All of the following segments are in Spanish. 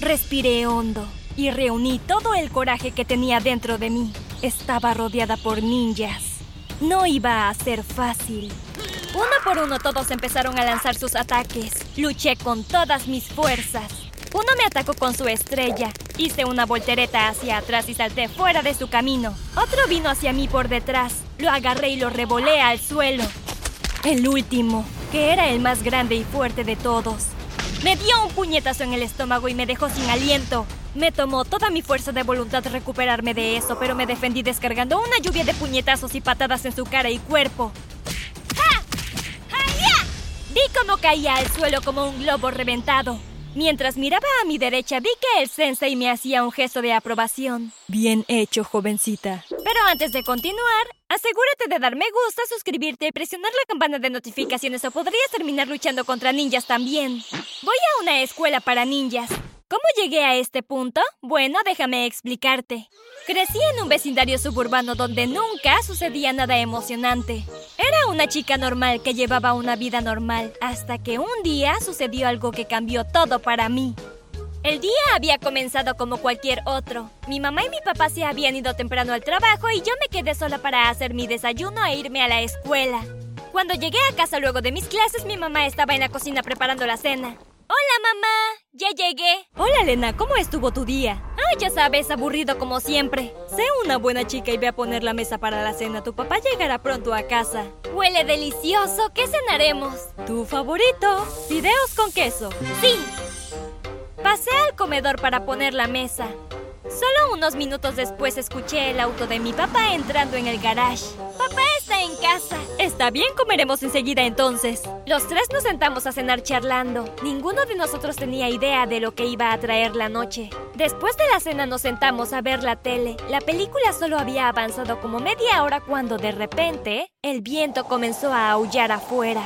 Respiré hondo y reuní todo el coraje que tenía dentro de mí. Estaba rodeada por ninjas. No iba a ser fácil. Uno por uno todos empezaron a lanzar sus ataques. Luché con todas mis fuerzas. Uno me atacó con su estrella. Hice una voltereta hacia atrás y salté fuera de su camino. Otro vino hacia mí por detrás. Lo agarré y lo revolé al suelo. El último, que era el más grande y fuerte de todos, me dio un puñetazo en el estómago y me dejó sin aliento. Me tomó toda mi fuerza de voluntad recuperarme de eso, pero me defendí descargando una lluvia de puñetazos y patadas en su cara y cuerpo. ¡Ja! ¡Ja! Vi cómo caía al suelo como un globo reventado. Mientras miraba a mi derecha, vi que el sensei me hacía un gesto de aprobación. Bien hecho, jovencita. Pero antes de continuar, asegúrate de dar me gusta, suscribirte y presionar la campana de notificaciones o podrías terminar luchando contra ninjas también. Voy a una escuela para ninjas. ¿Cómo llegué a este punto? Bueno, déjame explicarte. Crecí en un vecindario suburbano donde nunca sucedía nada emocionante. Era una chica normal que llevaba una vida normal, hasta que un día sucedió algo que cambió todo para mí. El día había comenzado como cualquier otro. Mi mamá y mi papá se habían ido temprano al trabajo y yo me quedé sola para hacer mi desayuno e irme a la escuela. Cuando llegué a casa luego de mis clases, mi mamá estaba en la cocina preparando la cena. Hola, mamá. Ya llegué. Hola, Elena. ¿Cómo estuvo tu día? Ah, ya sabes, aburrido como siempre. Sé una buena chica y ve a poner la mesa para la cena. Tu papá llegará pronto a casa. Huele delicioso. ¿Qué cenaremos? Tu favorito. Fideos con queso. Sí. Pasé al comedor para poner la mesa. Solo unos minutos después escuché el auto de mi papá entrando en el garage. Papá está en casa. Está bien, comeremos enseguida entonces. Los tres nos sentamos a cenar charlando. Ninguno de nosotros tenía idea de lo que iba a traer la noche. Después de la cena nos sentamos a ver la tele. La película solo había avanzado como media hora cuando de repente el viento comenzó a aullar afuera.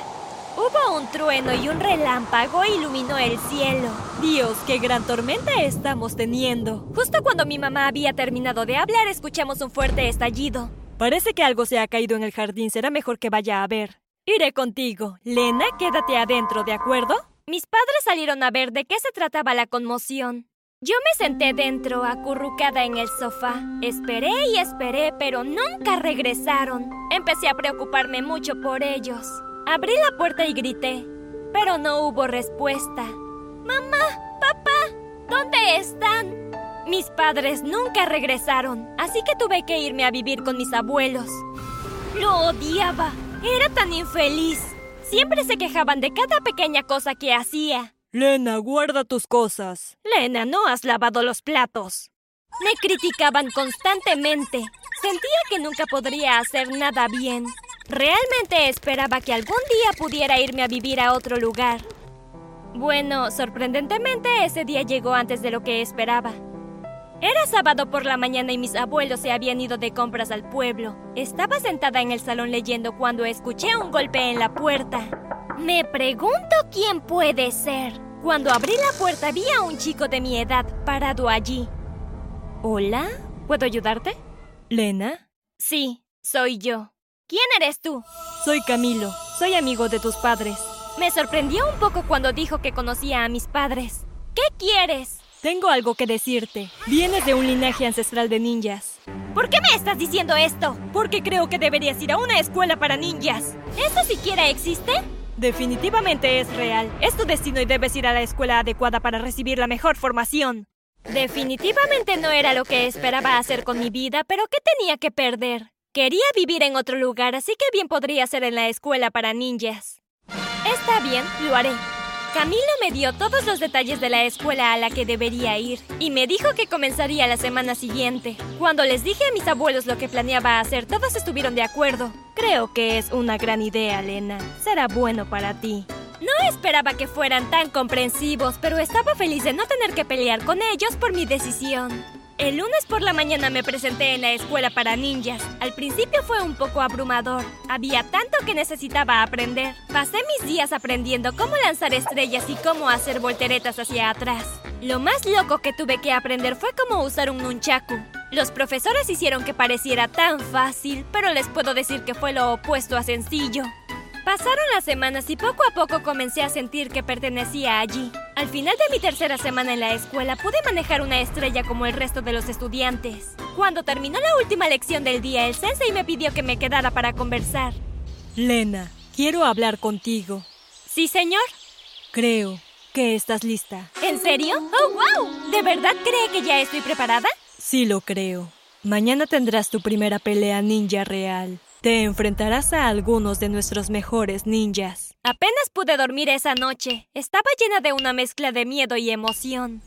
Hubo un trueno y un relámpago iluminó el cielo. Dios, qué gran tormenta estamos teniendo. Justo cuando mi mamá había terminado de hablar, escuchamos un fuerte estallido. Parece que algo se ha caído en el jardín. Será mejor que vaya a ver. Iré contigo. Lena, quédate adentro, ¿de acuerdo? Mis padres salieron a ver de qué se trataba la conmoción. Yo me senté dentro, acurrucada en el sofá. Esperé y esperé, pero nunca regresaron. Empecé a preocuparme mucho por ellos. Abrí la puerta y grité, pero no hubo respuesta. Mamá, papá, ¿dónde están? Mis padres nunca regresaron, así que tuve que irme a vivir con mis abuelos. Lo odiaba. Era tan infeliz. Siempre se quejaban de cada pequeña cosa que hacía. Lena, guarda tus cosas. Lena, no has lavado los platos. Me criticaban constantemente. Sentía que nunca podría hacer nada bien. Realmente esperaba que algún día pudiera irme a vivir a otro lugar. Bueno, sorprendentemente ese día llegó antes de lo que esperaba. Era sábado por la mañana y mis abuelos se habían ido de compras al pueblo. Estaba sentada en el salón leyendo cuando escuché un golpe en la puerta. Me pregunto quién puede ser. Cuando abrí la puerta vi a un chico de mi edad parado allí. Hola, ¿puedo ayudarte? ¿Lena? Sí, soy yo. ¿Quién eres tú? Soy Camilo. Soy amigo de tus padres. Me sorprendió un poco cuando dijo que conocía a mis padres. ¿Qué quieres? Tengo algo que decirte. Vienes de un linaje ancestral de ninjas. ¿Por qué me estás diciendo esto? Porque creo que deberías ir a una escuela para ninjas. ¿Eso siquiera existe? Definitivamente es real. Es tu destino y debes ir a la escuela adecuada para recibir la mejor formación. Definitivamente no era lo que esperaba hacer con mi vida, pero ¿qué tenía que perder? Quería vivir en otro lugar, así que bien podría ser en la escuela para ninjas. Está bien, lo haré. Camilo me dio todos los detalles de la escuela a la que debería ir y me dijo que comenzaría la semana siguiente. Cuando les dije a mis abuelos lo que planeaba hacer, todos estuvieron de acuerdo. Creo que es una gran idea, Lena. Será bueno para ti. No esperaba que fueran tan comprensivos, pero estaba feliz de no tener que pelear con ellos por mi decisión. El lunes por la mañana me presenté en la escuela para ninjas. Al principio fue un poco abrumador. Había tanto que necesitaba aprender. Pasé mis días aprendiendo cómo lanzar estrellas y cómo hacer volteretas hacia atrás. Lo más loco que tuve que aprender fue cómo usar un nunchaku. Los profesores hicieron que pareciera tan fácil, pero les puedo decir que fue lo opuesto a sencillo. Pasaron las semanas y poco a poco comencé a sentir que pertenecía allí. Al final de mi tercera semana en la escuela pude manejar una estrella como el resto de los estudiantes. Cuando terminó la última lección del día, el sensei me pidió que me quedara para conversar. Lena, quiero hablar contigo. ¿Sí, señor? Creo que estás lista. ¿En serio? ¡Oh, wow! ¿De verdad cree que ya estoy preparada? Sí lo creo. Mañana tendrás tu primera pelea ninja real. Te enfrentarás a algunos de nuestros mejores ninjas. Apenas pude dormir esa noche. Estaba llena de una mezcla de miedo y emoción.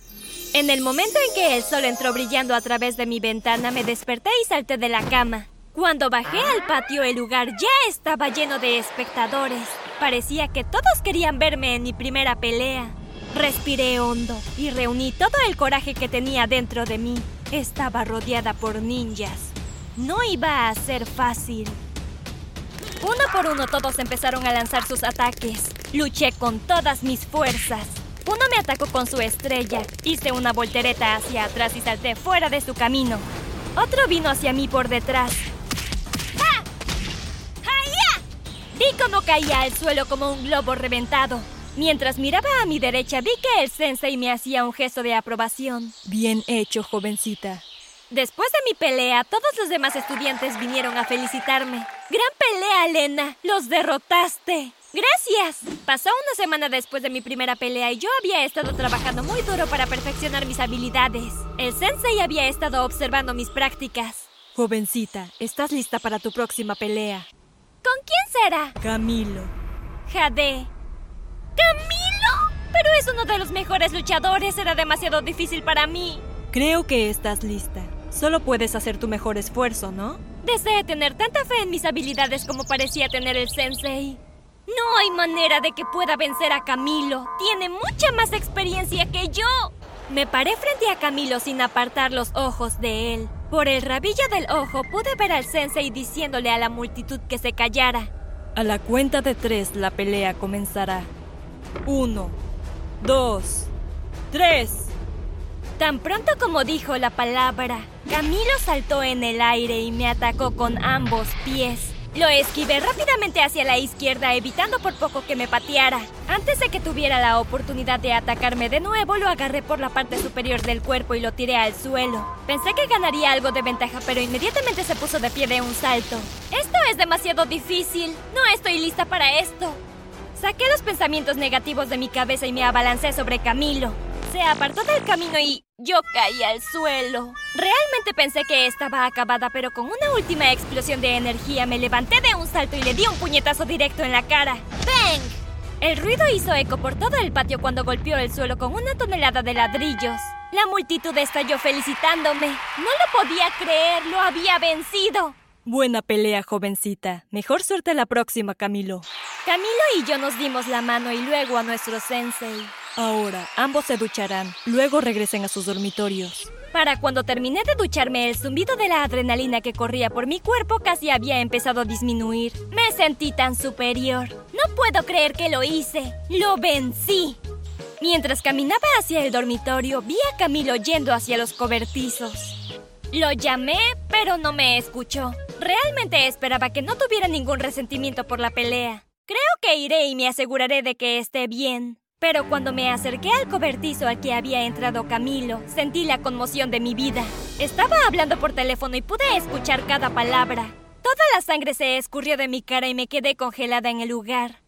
En el momento en que el sol entró brillando a través de mi ventana, me desperté y salté de la cama. Cuando bajé al patio, el lugar ya estaba lleno de espectadores. Parecía que todos querían verme en mi primera pelea. Respiré hondo y reuní todo el coraje que tenía dentro de mí. Estaba rodeada por ninjas. No iba a ser fácil. Uno por uno todos empezaron a lanzar sus ataques. Luché con todas mis fuerzas. Uno me atacó con su estrella. Hice una voltereta hacia atrás y salté fuera de su camino. Otro vino hacia mí por detrás. ¡Ah! ¡Haya! Vi cómo caía al suelo como un globo reventado. Mientras miraba a mi derecha vi que el sensei me hacía un gesto de aprobación. Bien hecho, jovencita. Después de mi pelea, todos los demás estudiantes vinieron a felicitarme. ¡Gran pelea, Lena! ¡Los derrotaste! ¡Gracias! Pasó una semana después de mi primera pelea y yo había estado trabajando muy duro para perfeccionar mis habilidades. El sensei había estado observando mis prácticas. Jovencita, estás lista para tu próxima pelea. ¿Con quién será? Camilo. Jade. ¿Camilo? Pero es uno de los mejores luchadores. Era demasiado difícil para mí. Creo que estás lista. Solo puedes hacer tu mejor esfuerzo, ¿no? Deseo tener tanta fe en mis habilidades como parecía tener el sensei. No hay manera de que pueda vencer a Camilo. Tiene mucha más experiencia que yo. Me paré frente a Camilo sin apartar los ojos de él. Por el rabillo del ojo pude ver al sensei diciéndole a la multitud que se callara. A la cuenta de tres la pelea comenzará. Uno, dos, tres. Tan pronto como dijo la palabra, Camilo saltó en el aire y me atacó con ambos pies. Lo esquivé rápidamente hacia la izquierda, evitando por poco que me pateara. Antes de que tuviera la oportunidad de atacarme de nuevo, lo agarré por la parte superior del cuerpo y lo tiré al suelo. Pensé que ganaría algo de ventaja, pero inmediatamente se puso de pie de un salto. Esto es demasiado difícil. No estoy lista para esto. Saqué los pensamientos negativos de mi cabeza y me abalancé sobre Camilo. Se apartó del camino y yo caí al suelo. Realmente pensé que estaba acabada, pero con una última explosión de energía me levanté de un salto y le di un puñetazo directo en la cara. ¡Bang! El ruido hizo eco por todo el patio cuando golpeó el suelo con una tonelada de ladrillos. La multitud estalló felicitándome. No lo podía creer, lo había vencido. Buena pelea, jovencita. Mejor suerte la próxima, Camilo. Camilo y yo nos dimos la mano y luego a nuestro sensei. Ahora, ambos se ducharán, luego regresen a sus dormitorios. Para cuando terminé de ducharme, el zumbido de la adrenalina que corría por mi cuerpo casi había empezado a disminuir. Me sentí tan superior. No puedo creer que lo hice. Lo vencí. Mientras caminaba hacia el dormitorio, vi a Camilo yendo hacia los cobertizos. Lo llamé, pero no me escuchó. Realmente esperaba que no tuviera ningún resentimiento por la pelea. Creo que iré y me aseguraré de que esté bien. Pero cuando me acerqué al cobertizo al que había entrado Camilo, sentí la conmoción de mi vida. Estaba hablando por teléfono y pude escuchar cada palabra. Toda la sangre se escurrió de mi cara y me quedé congelada en el lugar.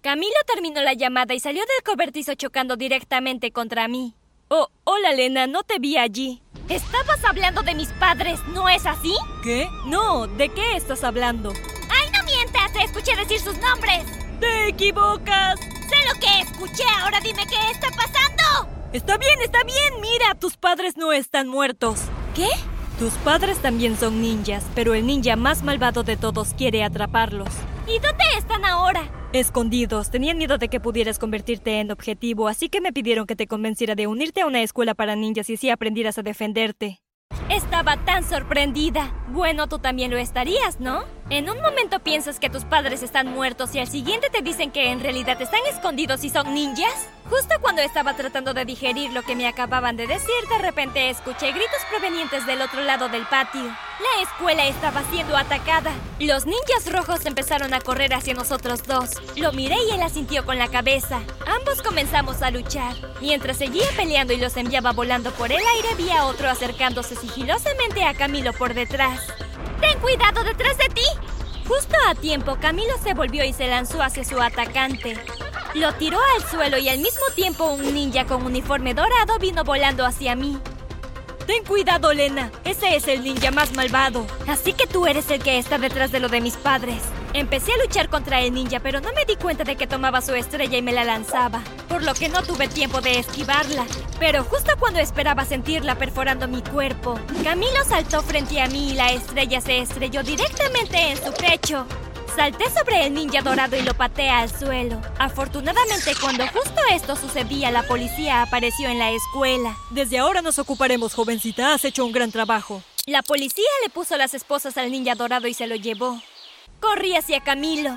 Camilo terminó la llamada y salió del cobertizo chocando directamente contra mí. Oh, hola Lena, no te vi allí. Estabas hablando de mis padres, ¿no es así? ¿Qué? No, ¿de qué estás hablando? ¡Ay, no mientas! Te escuché decir sus nombres. ¡Te equivocas! Sé lo que escuché, ahora dime qué está pasando. Está bien, está bien. Mira, tus padres no están muertos. ¿Qué? Tus padres también son ninjas, pero el ninja más malvado de todos quiere atraparlos. ¿Y dónde están ahora? Escondidos. Tenían miedo de que pudieras convertirte en objetivo, así que me pidieron que te convenciera de unirte a una escuela para ninjas y así aprendieras a defenderte. Estaba tan sorprendida. Bueno, tú también lo estarías, ¿no? En un momento piensas que tus padres están muertos y al siguiente te dicen que en realidad están escondidos y son ninjas. Justo cuando estaba tratando de digerir lo que me acababan de decir, de repente escuché gritos provenientes del otro lado del patio. La escuela estaba siendo atacada. Los ninjas rojos empezaron a correr hacia nosotros dos. Lo miré y él asintió con la cabeza. Ambos comenzamos a luchar. Mientras seguía peleando y los enviaba volando por el aire, vi a otro acercándose sigilosamente a Camilo por detrás. ¡Ten cuidado detrás de ti! Justo a tiempo, Camilo se volvió y se lanzó hacia su atacante. Lo tiró al suelo y al mismo tiempo un ninja con uniforme dorado vino volando hacia mí. Ten cuidado, Lena. Ese es el ninja más malvado. Así que tú eres el que está detrás de lo de mis padres. Empecé a luchar contra el ninja, pero no me di cuenta de que tomaba su estrella y me la lanzaba, por lo que no tuve tiempo de esquivarla. Pero justo cuando esperaba sentirla perforando mi cuerpo, Camilo saltó frente a mí y la estrella se estrelló directamente en su pecho. Salté sobre el ninja dorado y lo pateé al suelo. Afortunadamente, cuando justo esto sucedía, la policía apareció en la escuela. Desde ahora nos ocuparemos, jovencita. Has hecho un gran trabajo. La policía le puso las esposas al ninja dorado y se lo llevó. Corrí hacia Camilo.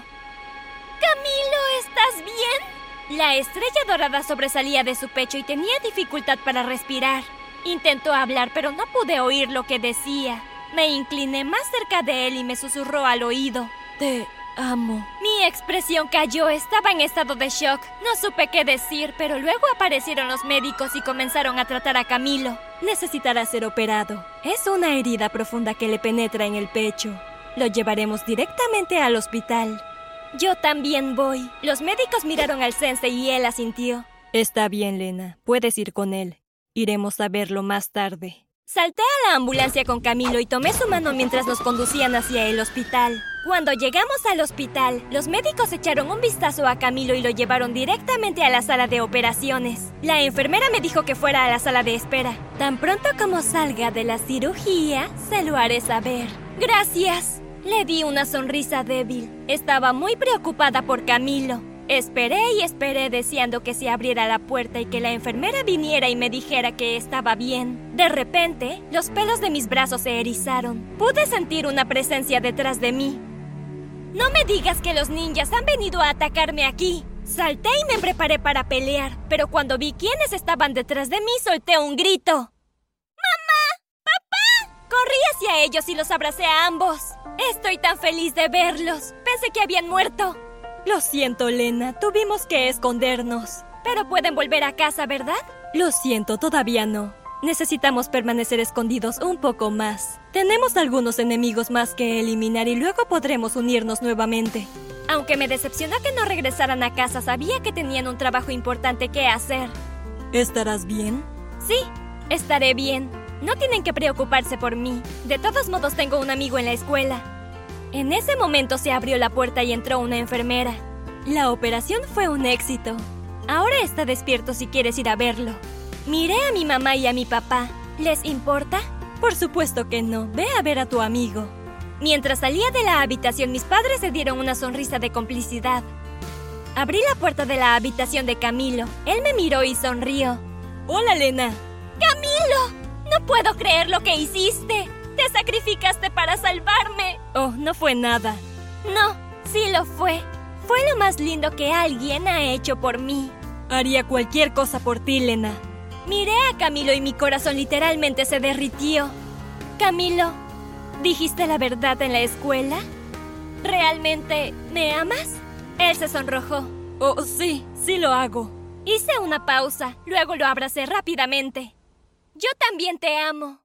Camilo, ¿estás bien? La estrella dorada sobresalía de su pecho y tenía dificultad para respirar. Intentó hablar, pero no pude oír lo que decía. Me incliné más cerca de él y me susurró al oído. Te amo. Mi expresión cayó, estaba en estado de shock. No supe qué decir, pero luego aparecieron los médicos y comenzaron a tratar a Camilo. Necesitará ser operado. Es una herida profunda que le penetra en el pecho. Lo llevaremos directamente al hospital. Yo también voy. Los médicos miraron al sensei y él asintió. Está bien, Lena. Puedes ir con él. Iremos a verlo más tarde. Salté a la ambulancia con Camilo y tomé su mano mientras nos conducían hacia el hospital. Cuando llegamos al hospital, los médicos echaron un vistazo a Camilo y lo llevaron directamente a la sala de operaciones. La enfermera me dijo que fuera a la sala de espera. Tan pronto como salga de la cirugía, se lo haré saber. Gracias. Le di una sonrisa débil. Estaba muy preocupada por Camilo. Esperé y esperé deseando que se abriera la puerta y que la enfermera viniera y me dijera que estaba bien. De repente, los pelos de mis brazos se erizaron. Pude sentir una presencia detrás de mí. No me digas que los ninjas han venido a atacarme aquí. Salté y me preparé para pelear, pero cuando vi quiénes estaban detrás de mí solté un grito. ¡Mamá! Corrí hacia ellos y los abracé a ambos. Estoy tan feliz de verlos. Pensé que habían muerto. Lo siento, Lena. Tuvimos que escondernos. Pero pueden volver a casa, ¿verdad? Lo siento, todavía no. Necesitamos permanecer escondidos un poco más. Tenemos algunos enemigos más que eliminar y luego podremos unirnos nuevamente. Aunque me decepcionó que no regresaran a casa, sabía que tenían un trabajo importante que hacer. ¿Estarás bien? Sí, estaré bien. No tienen que preocuparse por mí. De todos modos tengo un amigo en la escuela. En ese momento se abrió la puerta y entró una enfermera. La operación fue un éxito. Ahora está despierto si quieres ir a verlo. Miré a mi mamá y a mi papá. ¿Les importa? Por supuesto que no. Ve a ver a tu amigo. Mientras salía de la habitación, mis padres se dieron una sonrisa de complicidad. Abrí la puerta de la habitación de Camilo. Él me miró y sonrió. Hola, Lena. ¡Camilo! No puedo creer lo que hiciste. Te sacrificaste para salvarme. Oh, no fue nada. No, sí lo fue. Fue lo más lindo que alguien ha hecho por mí. Haría cualquier cosa por ti, Lena. Miré a Camilo y mi corazón literalmente se derritió. Camilo, ¿dijiste la verdad en la escuela? ¿Realmente me amas? Él se sonrojó. Oh, sí, sí lo hago. Hice una pausa, luego lo abracé rápidamente. Yo también te amo.